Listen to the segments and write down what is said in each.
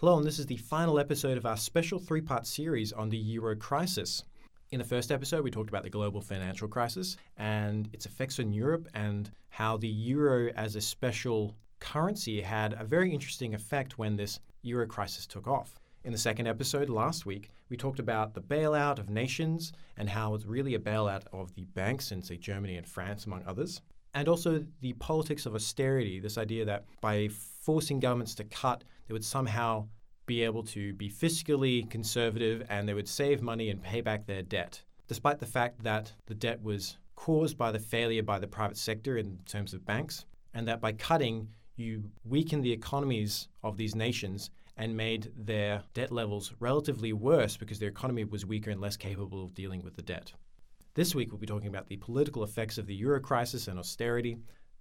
Hello, and this is the final episode of our special three part series on the euro crisis. In the first episode, we talked about the global financial crisis and its effects on Europe and how the euro as a special currency had a very interesting effect when this euro crisis took off. In the second episode last week, we talked about the bailout of nations and how it's really a bailout of the banks in, say, Germany and France, among others. And also the politics of austerity, this idea that by forcing governments to cut, they would somehow be able to be fiscally conservative and they would save money and pay back their debt, despite the fact that the debt was caused by the failure by the private sector in terms of banks, and that by cutting, you weaken the economies of these nations and made their debt levels relatively worse because their economy was weaker and less capable of dealing with the debt. This week, we'll be talking about the political effects of the euro crisis and austerity,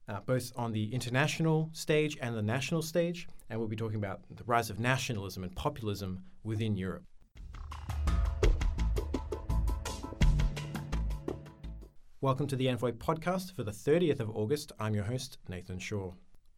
uh, both on the international stage and the national stage, and we'll be talking about the rise of nationalism and populism within Europe. Welcome to the Envoy podcast for the 30th of August. I'm your host, Nathan Shaw.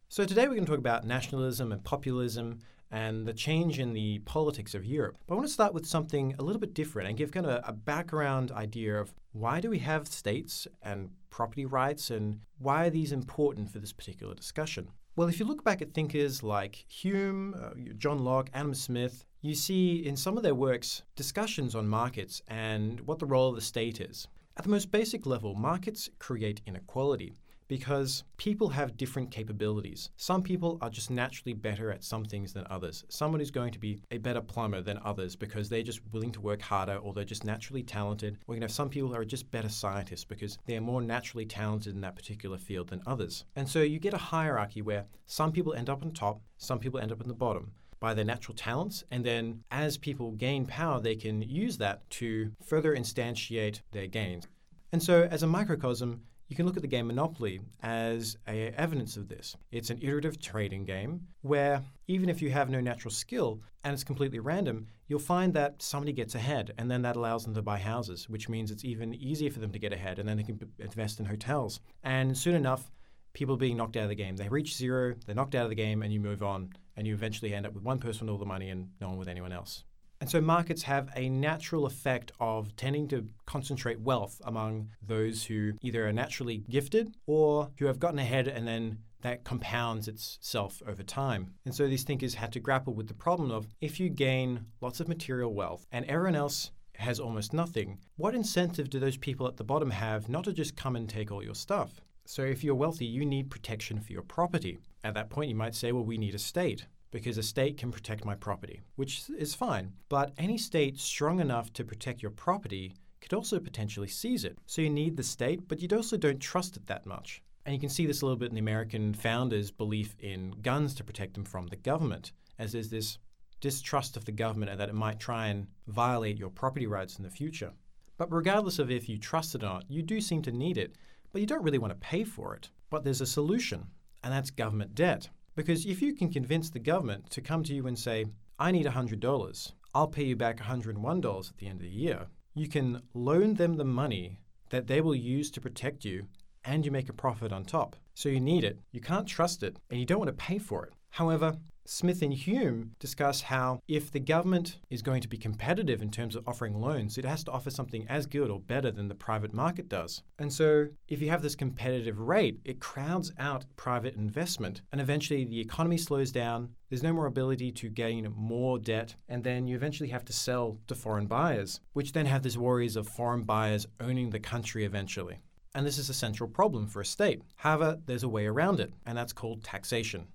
So, today we're going to talk about nationalism and populism and the change in the politics of Europe. But I want to start with something a little bit different and give kind of a background idea of why do we have states and property rights and why are these important for this particular discussion? Well, if you look back at thinkers like Hume, uh, John Locke, Adam Smith, you see in some of their works discussions on markets and what the role of the state is. At the most basic level, markets create inequality because people have different capabilities. Some people are just naturally better at some things than others. Someone is going to be a better plumber than others because they're just willing to work harder or they're just naturally talented. Going to have some people who are just better scientists because they're more naturally talented in that particular field than others. And so you get a hierarchy where some people end up on top, some people end up in the bottom by their natural talents. And then as people gain power, they can use that to further instantiate their gains. And so, as a microcosm, you can look at the game Monopoly as a evidence of this. It's an iterative trading game where even if you have no natural skill and it's completely random, you'll find that somebody gets ahead and then that allows them to buy houses, which means it's even easier for them to get ahead and then they can invest in hotels. And soon enough, people are being knocked out of the game. They reach zero, they're knocked out of the game, and you move on, and you eventually end up with one person with all the money and no one with anyone else. And so markets have a natural effect of tending to concentrate wealth among those who either are naturally gifted or who have gotten ahead and then that compounds itself over time. And so these thinkers had to grapple with the problem of if you gain lots of material wealth and everyone else has almost nothing, what incentive do those people at the bottom have not to just come and take all your stuff? So if you're wealthy, you need protection for your property. At that point, you might say, well, we need a state because a state can protect my property, which is fine. But any state strong enough to protect your property could also potentially seize it. So you need the state, but you also don't trust it that much. And you can see this a little bit in the American founders' belief in guns to protect them from the government, as there's this distrust of the government and that it might try and violate your property rights in the future. But regardless of if you trust it or not, you do seem to need it, but you don't really want to pay for it. But there's a solution, and that's government debt. Because if you can convince the government to come to you and say, I need $100, I'll pay you back $101 at the end of the year, you can loan them the money that they will use to protect you and you make a profit on top. So you need it, you can't trust it, and you don't want to pay for it. However, Smith and Hume discuss how if the government is going to be competitive in terms of offering loans, it has to offer something as good or better than the private market does. And so, if you have this competitive rate, it crowds out private investment, and eventually the economy slows down. There's no more ability to gain more debt, and then you eventually have to sell to foreign buyers, which then have these worries of foreign buyers owning the country eventually. And this is a central problem for a state. However, there's a way around it, and that's called taxation.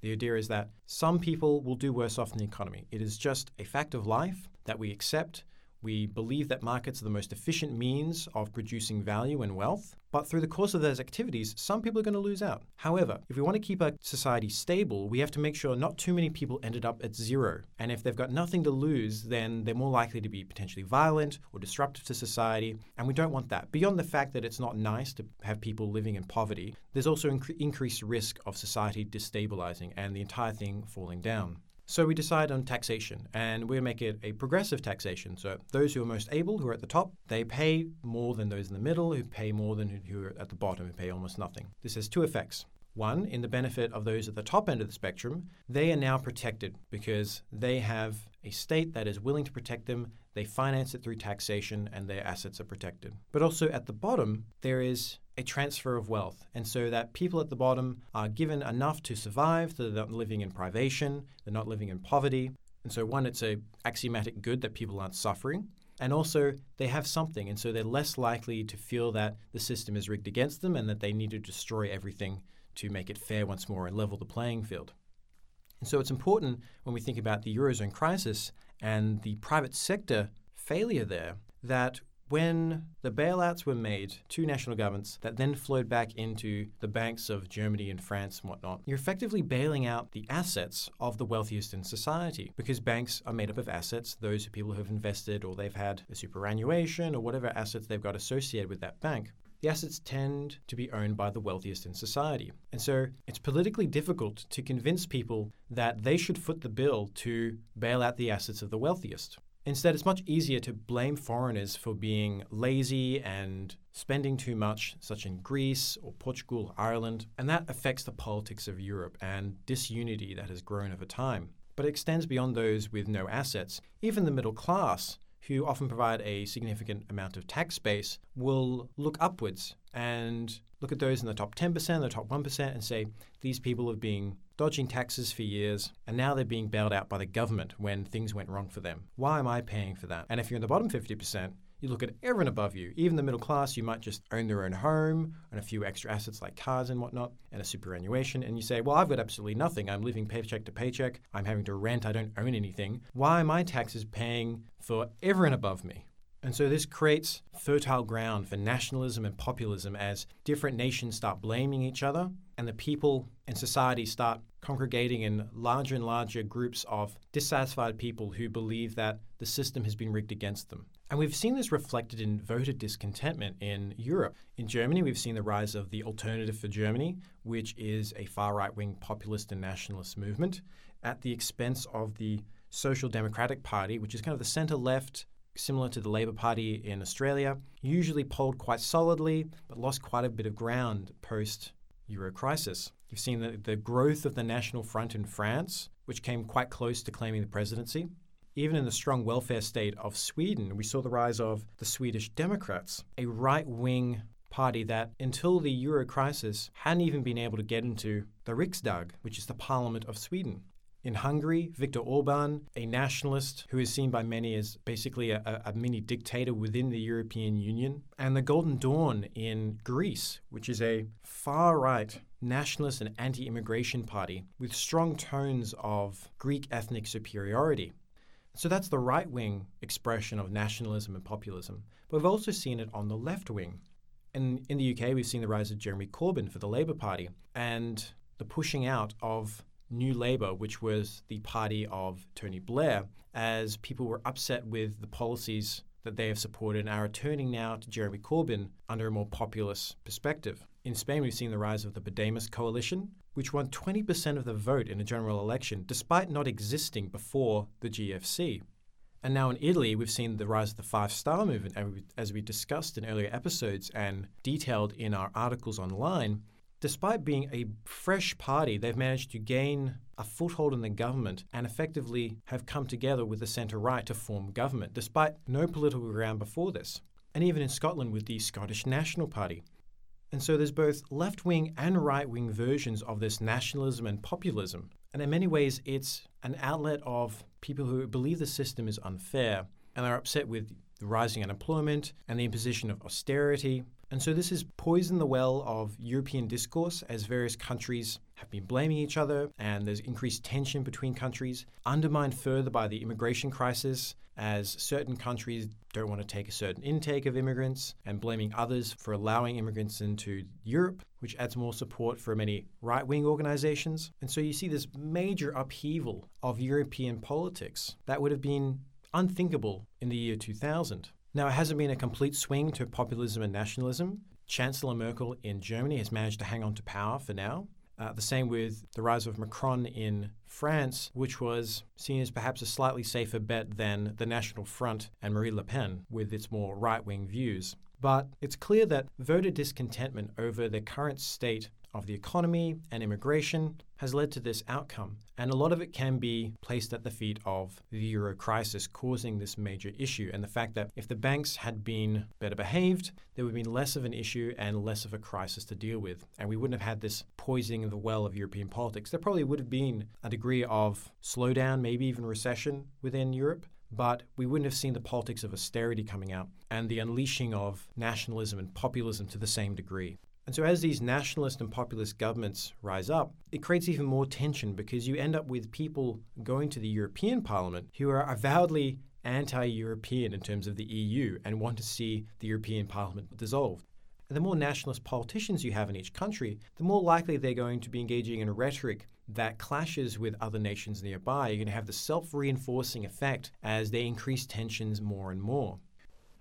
The idea is that some people will do worse off in the economy. It is just a fact of life that we accept. We believe that markets are the most efficient means of producing value and wealth, but through the course of those activities, some people are going to lose out. However, if we want to keep our society stable, we have to make sure not too many people ended up at zero. And if they've got nothing to lose, then they're more likely to be potentially violent or disruptive to society, and we don't want that. Beyond the fact that it's not nice to have people living in poverty, there's also inc- increased risk of society destabilizing and the entire thing falling down. So we decide on taxation, and we make it a progressive taxation. So those who are most able, who are at the top, they pay more than those in the middle, who pay more than who are at the bottom, who pay almost nothing. This has two effects. One, in the benefit of those at the top end of the spectrum, they are now protected because they have a state that is willing to protect them, they finance it through taxation, and their assets are protected. But also at the bottom, there is a transfer of wealth, and so that people at the bottom are given enough to survive, so they're not living in privation, they're not living in poverty. And so, one, it's a axiomatic good that people aren't suffering. And also, they have something, and so they're less likely to feel that the system is rigged against them and that they need to destroy everything to make it fair once more and level the playing field. And so it's important when we think about the Eurozone crisis and the private sector failure there that when the bailouts were made to national governments that then flowed back into the banks of Germany and France and whatnot, you're effectively bailing out the assets of the wealthiest in society because banks are made up of assets, those people who have invested or they've had a superannuation or whatever assets they've got associated with that bank the assets tend to be owned by the wealthiest in society. And so it's politically difficult to convince people that they should foot the bill to bail out the assets of the wealthiest. Instead, it's much easier to blame foreigners for being lazy and spending too much, such in Greece or Portugal, or Ireland, and that affects the politics of Europe and disunity that has grown over time. But it extends beyond those with no assets. Even the middle class who often provide a significant amount of tax base, will look upwards and look at those in the top 10%, the top 1%, and say, these people have been dodging taxes for years, and now they're being bailed out by the government when things went wrong for them. Why am I paying for that? And if you're in the bottom 50%, you look at everyone above you, even the middle class, you might just own their own home and a few extra assets like cars and whatnot, and a superannuation. And you say, Well, I've got absolutely nothing. I'm living paycheck to paycheck. I'm having to rent. I don't own anything. Why are my taxes paying for everyone above me? And so this creates fertile ground for nationalism and populism as different nations start blaming each other and the people and society start congregating in larger and larger groups of dissatisfied people who believe that the system has been rigged against them. And we've seen this reflected in voter discontentment in Europe. In Germany, we've seen the rise of the Alternative for Germany, which is a far right wing populist and nationalist movement, at the expense of the Social Democratic Party, which is kind of the center left, similar to the Labour Party in Australia, usually polled quite solidly, but lost quite a bit of ground post Euro crisis. You've seen the, the growth of the National Front in France, which came quite close to claiming the presidency. Even in the strong welfare state of Sweden, we saw the rise of the Swedish Democrats, a right wing party that, until the euro crisis, hadn't even been able to get into the Riksdag, which is the parliament of Sweden. In Hungary, Viktor Orban, a nationalist who is seen by many as basically a, a, mini dictator within the European Union, and the Golden Dawn in Greece, which is a far right nationalist and anti immigration party with strong tones of Greek ethnic superiority. So that's the right wing expression of nationalism and populism. But we've also seen it on the left wing. And in the UK, we've seen the rise of Jeremy Corbyn for the Labour Party and the pushing out of New Labour, which was the party of Tony Blair, as people were upset with the policies that they have supported are turning now to Jeremy Corbyn under a more populist perspective. In Spain, we've seen the rise of the Podemos coalition, which won 20% of the vote in a general election, despite not existing before the GFC. And now in Italy, we've seen the rise of the Five Star Movement, as we discussed in earlier episodes and detailed in our articles online. Despite being a fresh party, they've managed to gain a foothold in the government and effectively have come together with the centre right to form government, despite no political ground before this. And even in Scotland with the Scottish National Party, and so there's both left wing and right wing versions of this nationalism and populism. And in many ways, it's an outlet of people who believe the system is unfair and are upset with the rising unemployment and the imposition of austerity. And so this has poisoned the well of European discourse as various countries have been blaming each other and there's increased tension between countries, undermined further by the immigration crisis as certain countries don't want to take a certain intake of immigrants and blaming others for allowing immigrants into Europe, which adds more support for many right wing organizations. And so you see this major upheaval of European politics that would have been unthinkable in the year 2000. Now, it hasn't been a complete swing to populism and nationalism. Chancellor Merkel in Germany has managed to hang on to power for now, uh, the same with the rise of Macron in France, which was seen as perhaps a slightly safer bet than the National Front and Marine Le Pen, with its more right wing views. But it's clear that voter discontentment over the current state of the economy and immigration has led to this outcome. And a lot of it can be placed at the feet of the euro crisis causing this major issue. And the fact that if the banks had been better behaved, there would have been less of an issue and less of a crisis to deal with. And we wouldn't have had this poisoning of the well of European politics. There probably would have been a degree of slowdown, maybe even recession within Europe but we wouldn't have seen the politics of austerity coming out and the unleashing of nationalism and populism to the same degree. And so, as these nationalist and populist governments rise up, it creates even more tension because you end up with people going to the European Parliament who are avowedly anti European in terms of the EU and want to see the European Parliament dissolved. And the more nationalist politicians you have in each country, the more likely they're going to be engaging in a rhetoric that clashes with other nations nearby. You're going to have the self reinforcing effect as they increase tensions more and more.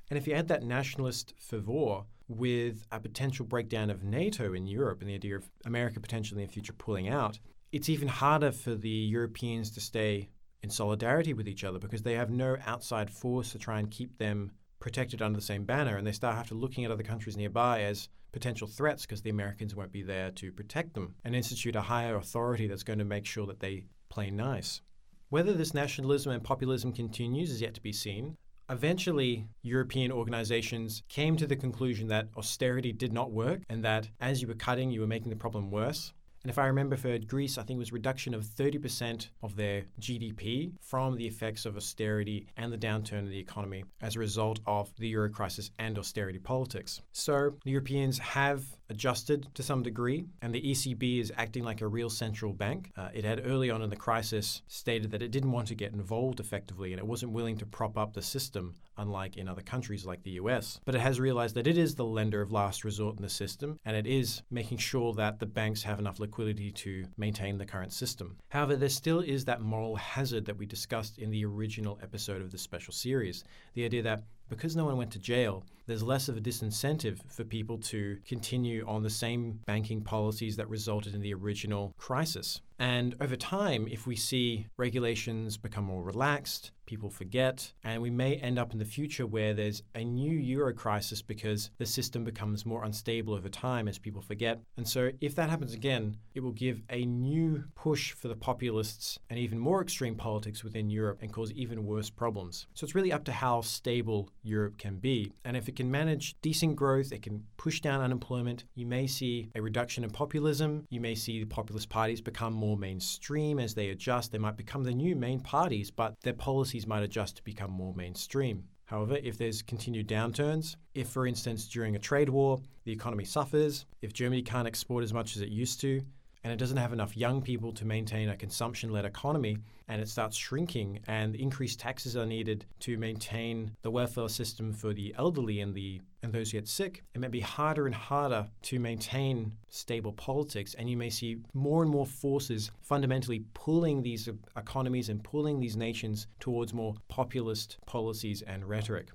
And if you add that nationalist fervor with a potential breakdown of NATO in Europe and the idea of America potentially in the future pulling out, it's even harder for the Europeans to stay in solidarity with each other because they have no outside force to try and keep them protected under the same banner, and they start to looking at other countries nearby as potential threats because the Americans won't be there to protect them and institute a higher authority that's going to make sure that they play nice. Whether this nationalism and populism continues is yet to be seen. Eventually, European organizations came to the conclusion that austerity did not work and that as you were cutting, you were making the problem worse. And if I remember for Greece, I think it was reduction of 30% of their GDP from the effects of austerity and the downturn of the economy as a result of the euro crisis and austerity politics. So the Europeans have adjusted to some degree, and the ECB is acting like a real central bank. Uh, it had early on in the crisis stated that it didn't want to get involved effectively and it wasn't willing to prop up the system, unlike in other countries like the US. But it has realized that it is the lender of last resort in the system, and it is making sure that the banks have enough liquidity to maintain the current system. However, there still is that moral hazard that we discussed in the original episode of the special series the idea that because no one went to jail, there's less of a disincentive for people to continue on the same banking policies that resulted in the original crisis. And over time, if we see regulations become more relaxed, people forget, and we may end up in the future where there's a new euro crisis because the system becomes more unstable over time as people forget. And so, if that happens again, it will give a new push for the populists and even more extreme politics within Europe and cause even worse problems. So, it's really up to how stable Europe can be. And if it can manage decent growth, it can push down unemployment, you may see a reduction in populism, you may see the populist parties become more mainstream as they adjust. They might become the new main parties, but their policies might adjust to become more mainstream. However, if there's continued downturns, if, for instance, during a trade war, the economy suffers, if Germany can't export as much as it used to, and it doesn't have enough young people to maintain a consumption led economy, and it starts shrinking, and increased taxes are needed to maintain the welfare system for the elderly and the and those who get sick, it may be harder and harder to maintain stable politics, and you may see more and more forces fundamentally pulling these economies and pulling these nations towards more populist policies and rhetoric.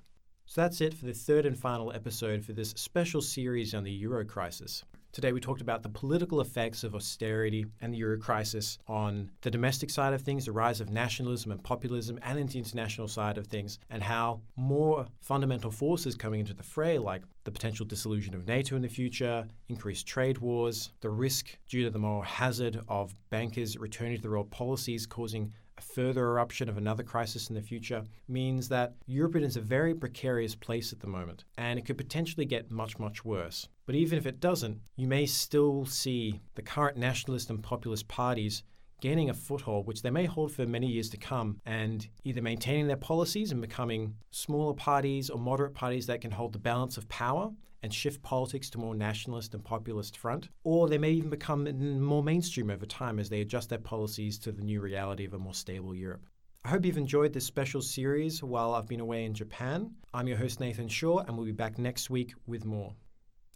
So that's it for the third and final episode for this special series on the Euro crisis. Today, we talked about the political effects of austerity and the euro crisis on the domestic side of things, the rise of nationalism and populism, and in the international side of things, and how more fundamental forces coming into the fray, like the potential dissolution of NATO in the future, increased trade wars, the risk due to the moral hazard of bankers returning to their old policies, causing a further eruption of another crisis in the future means that Europe is a very precarious place at the moment, and it could potentially get much, much worse. But even if it doesn't, you may still see the current nationalist and populist parties gaining a foothold, which they may hold for many years to come, and either maintaining their policies and becoming smaller parties or moderate parties that can hold the balance of power and shift politics to more nationalist and populist front, or they may even become more mainstream over time as they adjust their policies to the new reality of a more stable Europe. I hope you've enjoyed this special series while I've been away in Japan. I'm your host, Nathan Shaw, and we'll be back next week with more.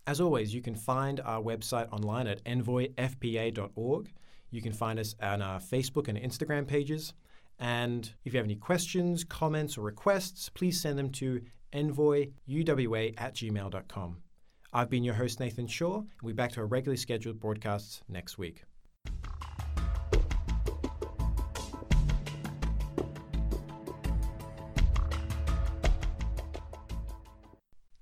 As always, you can find our website online at envoyfpa.org. You can find us on our Facebook and Instagram pages. And if you have any questions, comments, or requests, please send them to envoyuwa at gmail.com. I've been your host, Nathan Shaw, and we'll be back to our regularly scheduled broadcasts next week.